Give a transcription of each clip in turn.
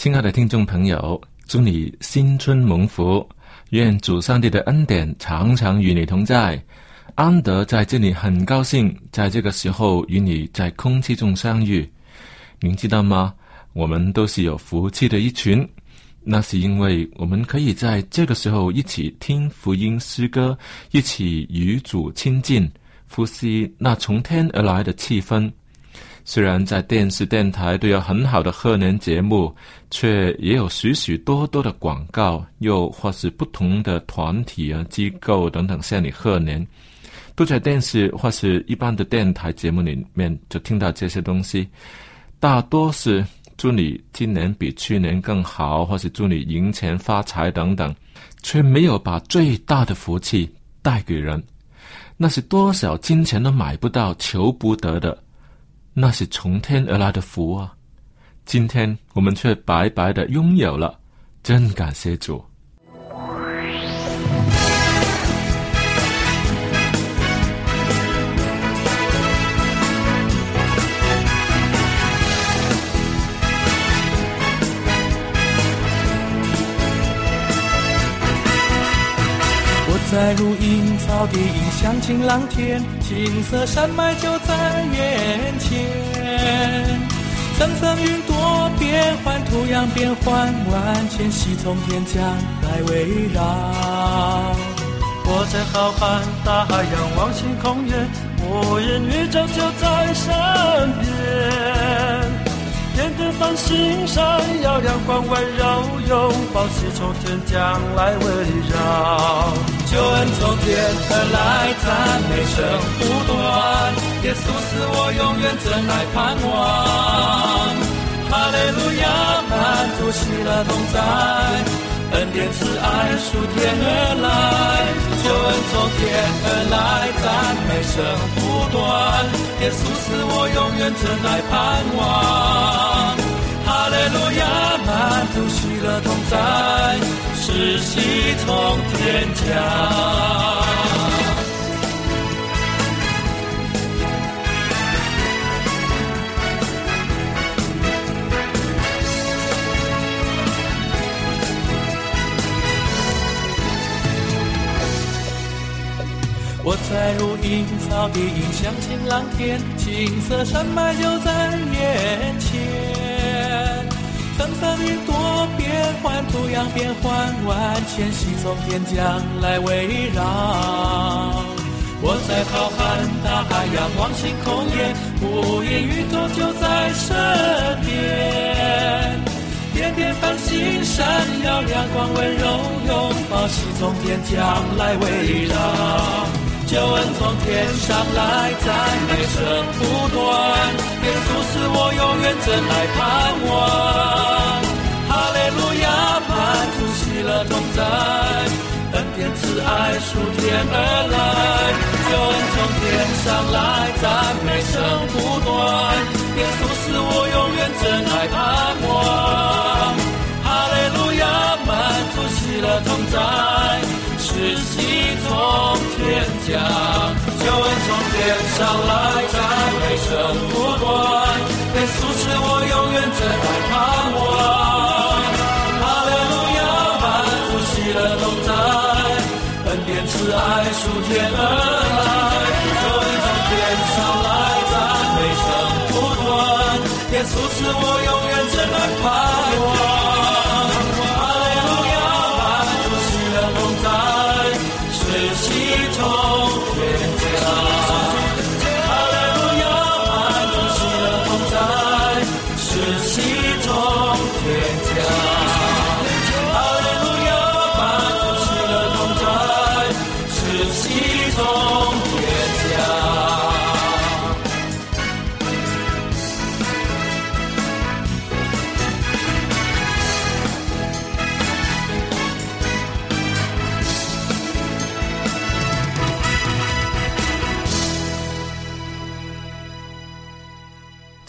亲爱的听众朋友，祝你新春蒙福，愿主上帝的恩典常常与你同在。安德在这里很高兴，在这个时候与你在空气中相遇。您知道吗？我们都是有福气的一群，那是因为我们可以在这个时候一起听福音诗歌，一起与主亲近，呼吸那从天而来的气氛。虽然在电视、电台都有很好的贺年节目，却也有许许多多的广告，又或是不同的团体啊、机构等等向你贺年，都在电视或是一般的电台节目里面就听到这些东西。大多是祝你今年比去年更好，或是祝你赢钱发财等等，却没有把最大的福气带给人。那是多少金钱都买不到、求不得的。那是从天而来的福啊！今天我们却白白的拥有了，真感谢主。我在如茵草地，响晴朗天，金色山脉就在眼前。层层云朵变幻，土壤变幻万千，喜从天降来围绕。我在浩瀚大海仰望星空远，无垠宇宙就在身边。点点繁星闪耀，阳光温柔拥抱，喜从天降来围绕。救恩从天而来，赞美声不断。耶稣是我永远真爱盼望。哈利路亚，满足喜乐同在，恩典慈爱属天而来。救恩从天而来，赞美声不断。耶稣是我永远真爱盼望。诺亚，满足喜乐同在，是喜从天降。我在如茵草地，响晴朗天，金色山脉就在眼前。层层云朵变幻，土壤变幻万千，喜从天降来围绕。我在浩瀚大海仰望星空夜，无垠宇宙就在身边。点点繁星闪耀，亮光温柔拥抱，喜从天降来围绕。救恩从天上来，赞美声不断。耶稣是我永远真爱盼望。哈利路亚，满足喜乐同在，恩典慈爱属天而来。救恩从天上来，赞美声不断。耶稣是我永远真爱盼望。哈利路亚，满足喜乐同在，是喜从天降。救恩从天上来，赞美声不断。耶稣是我永远真爱盼望。哈利路亚，满足喜乐同在，恩典慈爱属天恩爱。救恩从天上来，赞美声不断。耶稣是我永远真爱盼望。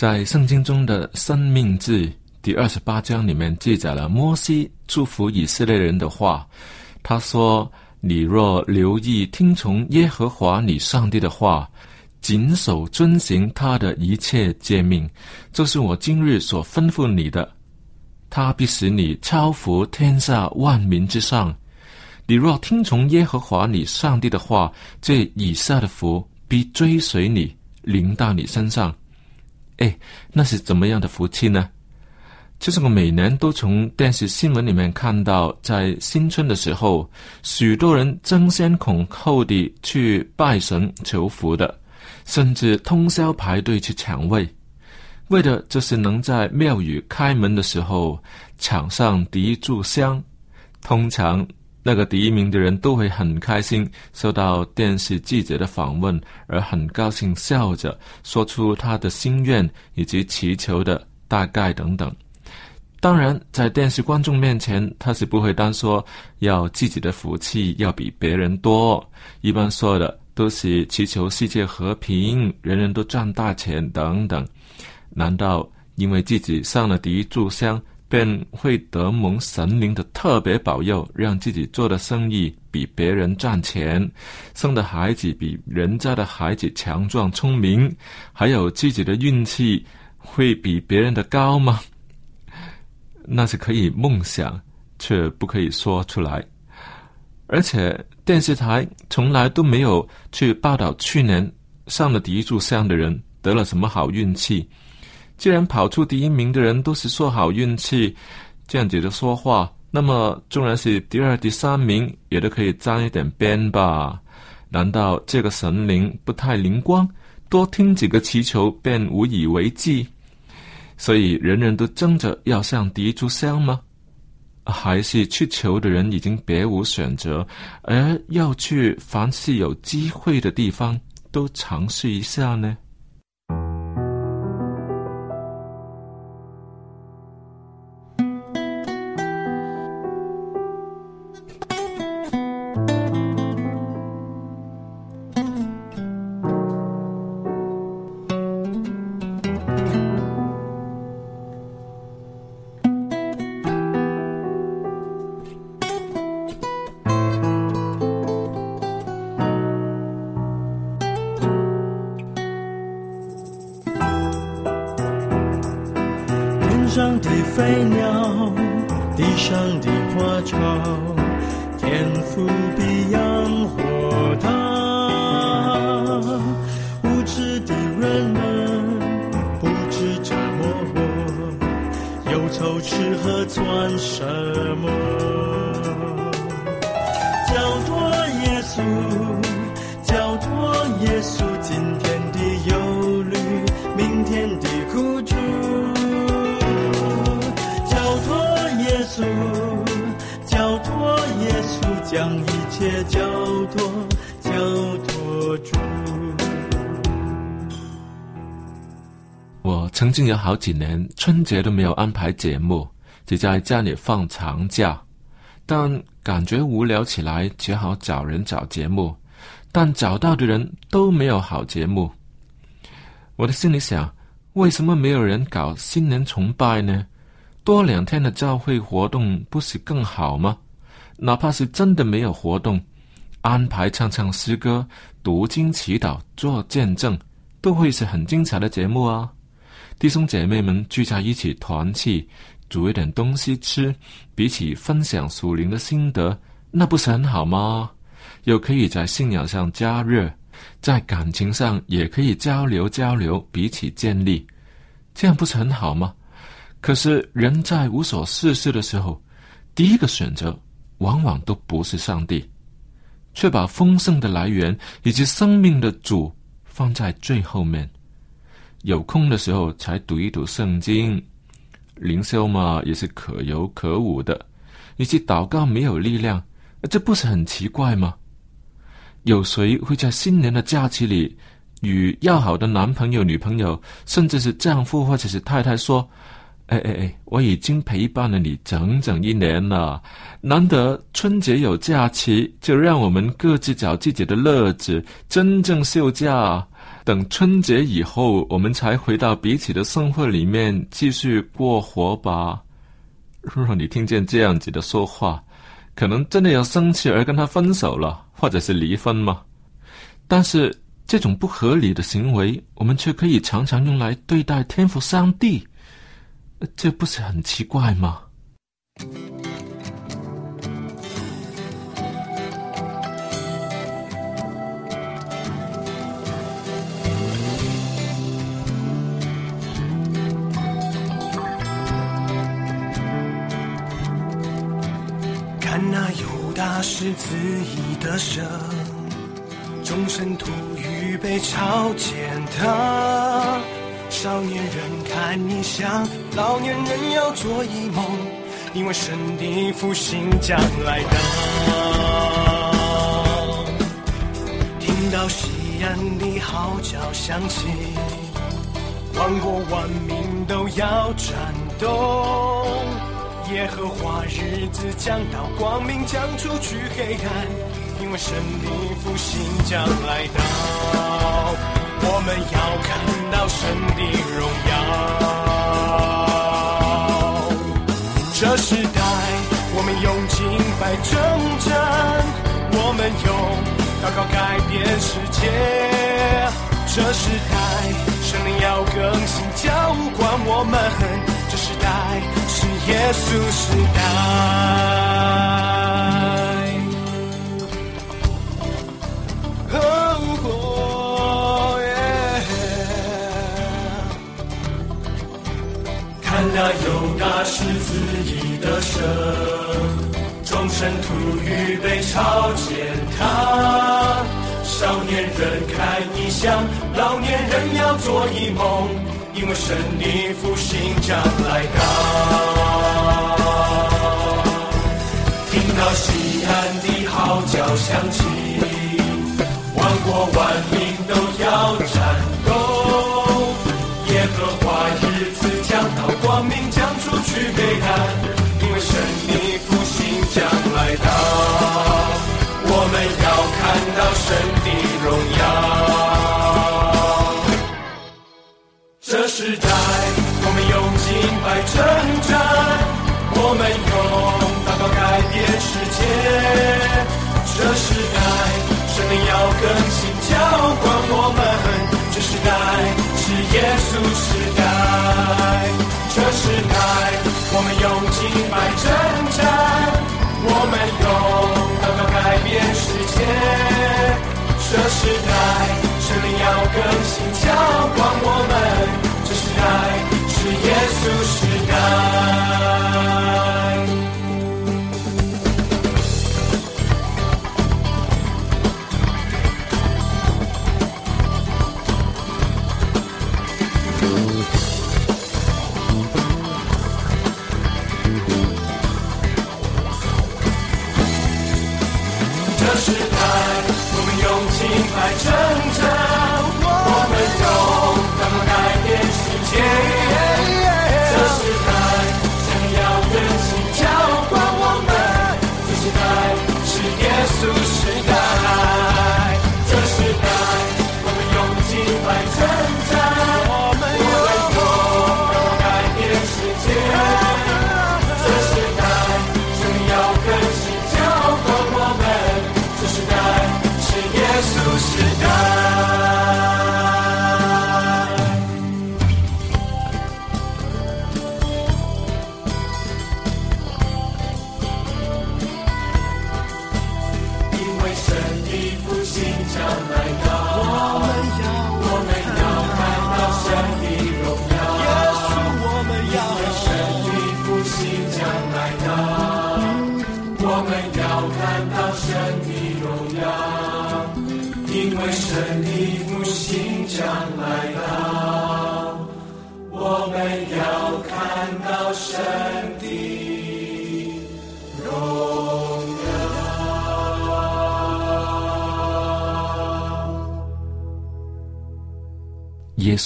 在圣经中的《生命记》第二十八章里面记载了摩西祝福以色列人的话。他说：“你若留意听从耶和华你上帝的话，谨守遵行他的一切诫命，就是我今日所吩咐你的，他必使你超乎天下万民之上。你若听从耶和华你上帝的话，这以下的福必追随你，临到你身上。”哎，那是怎么样的福气呢？就是我每年都从电视新闻里面看到，在新春的时候，许多人争先恐后地去拜神求福的，甚至通宵排队去抢位，为的就是能在庙宇开门的时候抢上第一炷香。通常那个第一名的人都会很开心，受到电视记者的访问，而很高兴，笑着说出他的心愿以及祈求的大概等等。当然，在电视观众面前，他是不会单说要自己的福气要比别人多，一般说的都是祈求世界和平，人人都赚大钱等等。难道因为自己上了第一炷香？便会得蒙神灵的特别保佑，让自己做的生意比别人赚钱，生的孩子比人家的孩子强壮聪明，还有自己的运气会比别人的高吗？那是可以梦想，却不可以说出来。而且电视台从来都没有去报道去年上了第一炷香的人得了什么好运气。既然跑出第一名的人都是说好运气，这样子的说话，那么纵然是第二、第三名，也都可以沾一点边吧？难道这个神灵不太灵光，多听几个祈求便无以为继？所以人人都争着要上第一炷香吗？还是去求的人已经别无选择，而要去凡是有机会的地方都尝试一下呢？的飞鸟，地上的花草，天赋比养活它。无知的人们不知怎么活，忧愁吃喝算什么？将一切交托，交托主。我曾经有好几年春节都没有安排节目，只在家里放长假。但感觉无聊起来，只好找人找节目。但找到的人都没有好节目。我的心里想，为什么没有人搞新年崇拜呢？多两天的教会活动不是更好吗？哪怕是真的没有活动，安排唱唱诗歌、读经、祈祷、做见证，都会是很精彩的节目啊！弟兄姐妹们聚在一起团契，煮一点东西吃，彼此分享属灵的心得，那不是很好吗？又可以在信仰上加热，在感情上也可以交流交流，彼此建立，这样不是很好吗？可是人在无所事事的时候，第一个选择往往都不是上帝，却把丰盛的来源以及生命的主放在最后面。有空的时候才读一读圣经，灵修嘛也是可有可无的，以及祷告没有力量，这不是很奇怪吗？有谁会在新年的假期里与要好的男朋友、女朋友，甚至是丈夫或者是太太说？哎哎哎！我已经陪伴了你整整一年了，难得春节有假期，就让我们各自找自己的乐子，真正休假。等春节以后，我们才回到彼此的生活里面继续过活吧。如果你听见这样子的说话，可能真的要生气而跟他分手了，或者是离婚吗？但是这种不合理的行为，我们却可以常常用来对待天赋上帝。这不是很奇怪吗？看那犹大狮子已得胜，众生徒预备朝见他。少年人看异象，老年人要做一梦，因为神的复兴将来到。听到西安的号角响起，万国万民都要颤动。耶和华日子将到，光明将出去黑暗，因为神的复兴将来到。我们要看到神的荣耀。这时代，我们用敬拜征战，我们用祷告改变世界。这时代，生命要更新浇灌我们。这时代是耶稣时代。那有大狮子已得胜，众生徒预备朝见他。少年人看异象，老年人要做一梦，因为神的复兴将来到。听到西安的号角响起，万国万民都要战斗，去黑暗，因为神的复兴将来到。我们要看到神的荣耀。这时代，我们用敬拜征战，我们用祷告改变世界。这时代，生命要更新浇灌我们。这时代是耶稣时代。这时代，我们用敬拜征战，我们用祷告改变世界。这时代，神灵要更新浇灌我们。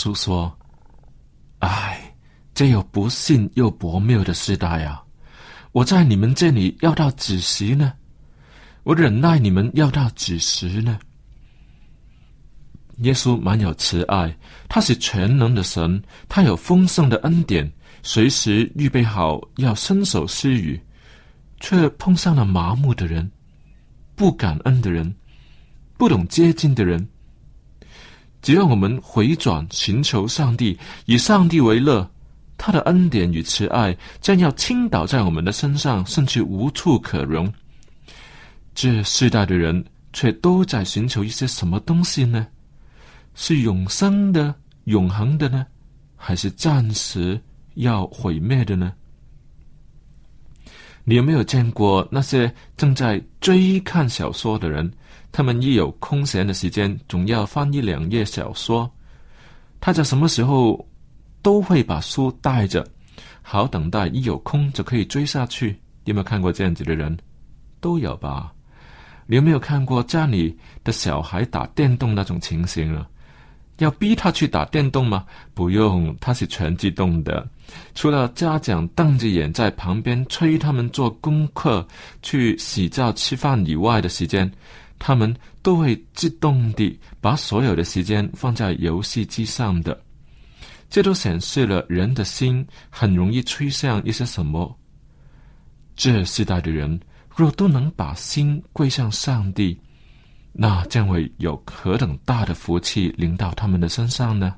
稣说：“唉，这有不幸又薄谬的时代啊！我在你们这里要到几时呢？我忍耐你们要到几时呢？”耶稣满有慈爱，他是全能的神，他有丰盛的恩典，随时预备好要伸手施予，却碰上了麻木的人、不感恩的人、不懂接近的人。只要我们回转寻求上帝，以上帝为乐，他的恩典与慈爱将要倾倒在我们的身上，甚至无处可容。这世代的人却都在寻求一些什么东西呢？是永生的、永恒的呢，还是暂时要毁灭的呢？你有没有见过那些正在追看小说的人？他们一有空闲的时间，总要翻一两页小说。他在什么时候都会把书带着，好等待一有空就可以追下去。有没有看过这样子的人？都有吧？你有没有看过家里的小孩打电动那种情形啊？要逼他去打电动吗？不用，他是全自动的。除了家长瞪着眼在旁边催他们做功课、去洗澡、吃饭以外的时间。他们都会自动地把所有的时间放在游戏机上的，这都显示了人的心很容易趋向一些什么。这世代的人若都能把心归向上帝，那将会有何等大的福气临到他们的身上呢？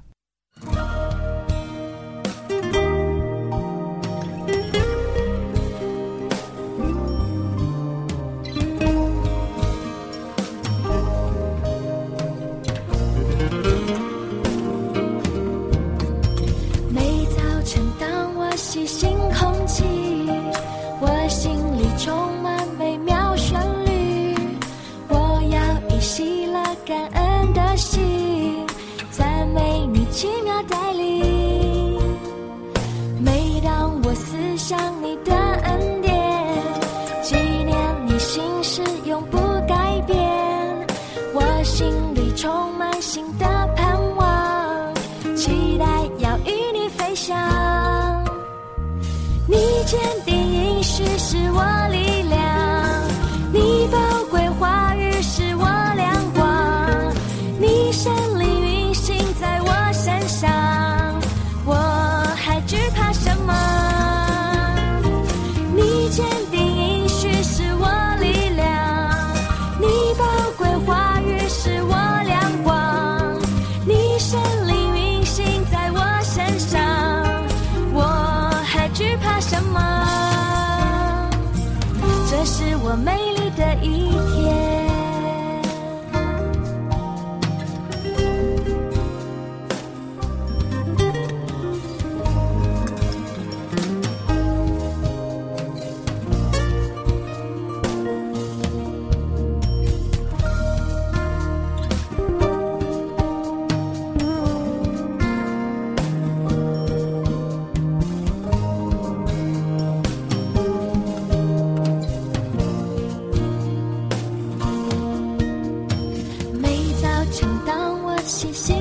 谢谢。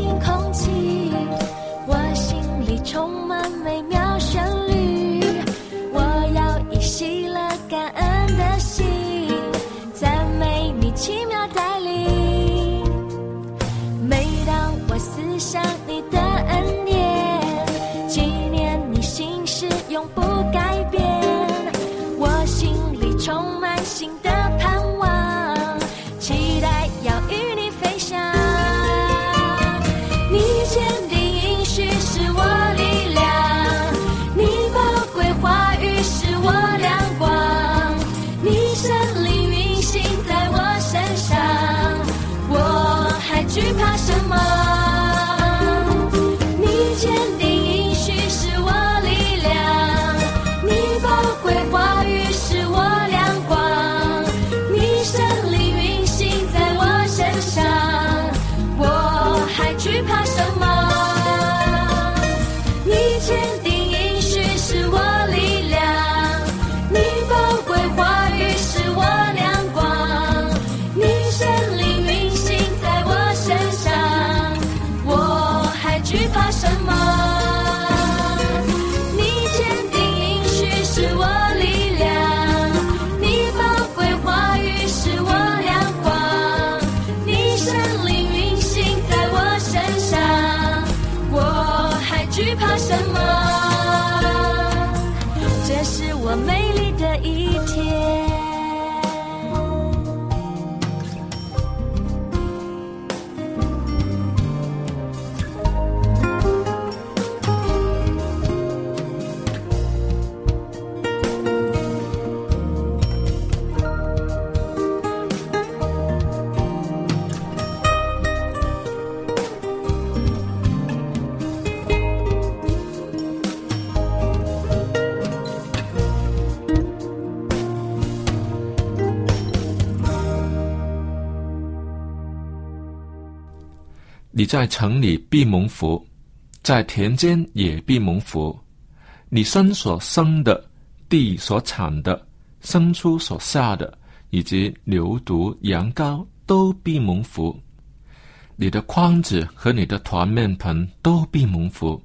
在城里必蒙福，在田间也必蒙福。你身所生的，地所产的，生出所下的，以及牛犊、羊羔，都必蒙福。你的筐子和你的团面盆都必蒙福。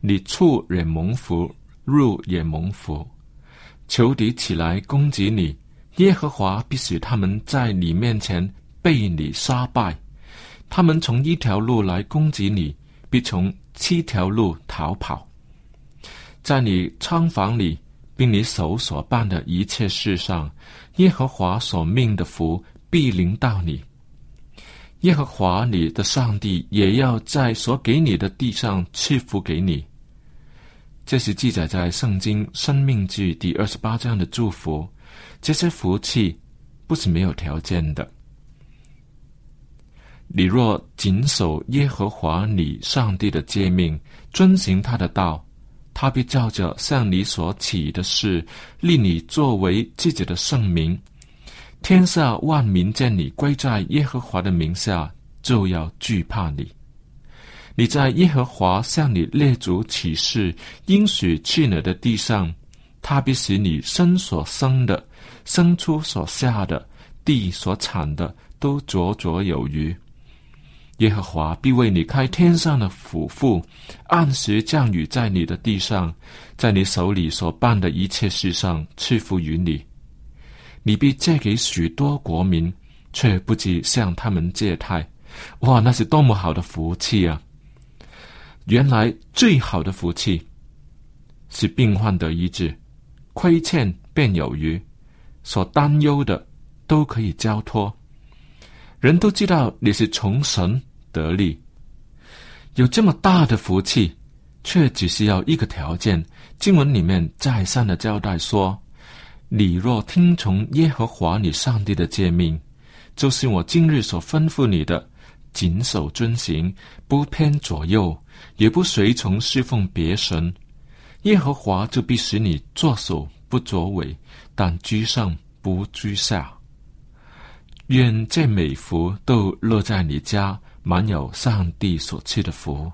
你出也蒙福，入也蒙福。仇敌起来攻击你，耶和华必使他们在你面前被你杀败。他们从一条路来攻击你，必从七条路逃跑。在你仓房里，并你手所办的一切事上，耶和华所命的福必临到你。耶和华你的上帝也要在所给你的地上赐福给你。这是记载在《圣经·生命记》第二十八章的祝福。这些福气不是没有条件的。你若谨守耶和华你上帝的诫命，遵行他的道，他必照着向你所起的事，立你作为自己的圣名。天下万民见你归在耶和华的名下，就要惧怕你。你在耶和华向你列祖起誓应许去了的地上，他必使你生所生的、生出所下的、地所产的，都绰绰有余。耶和华必为你开天上的府库，按时降雨在你的地上，在你手里所办的一切事上赐福于你。你必借给许多国民，却不及向他们借贷。哇，那是多么好的福气啊！原来最好的福气是病患得医治，亏欠便有余，所担忧的都可以交托。人都知道你是从神得力，有这么大的福气，却只需要一个条件。经文里面再三的交代说：“你若听从耶和华你上帝的诫命，就是我今日所吩咐你的，谨守遵行，不偏左右，也不随从侍奉别神，耶和华就必使你作首不作尾，但居上不居下。”愿这美福都落在你家，满有上帝所赐的福。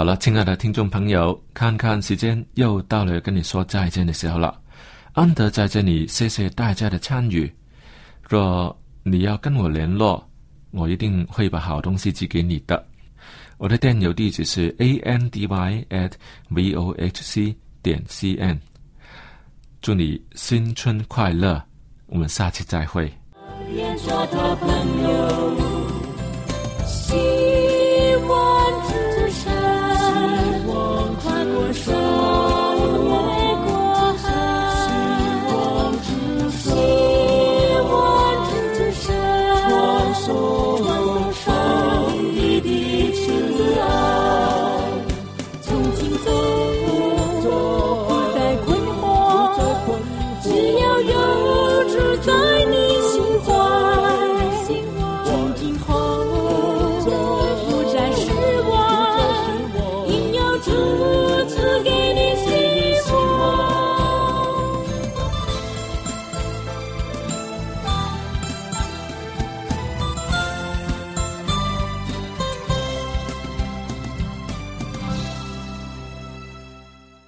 好了，亲爱的听众朋友，看看时间，又到了跟你说再见的时候了。安德在这里，谢谢大家的参与。若你要跟我联络，我一定会把好东西寄给你的。我的电邮地址是 a n d y at v o h c 点 c n。祝你新春快乐！我们下期再会。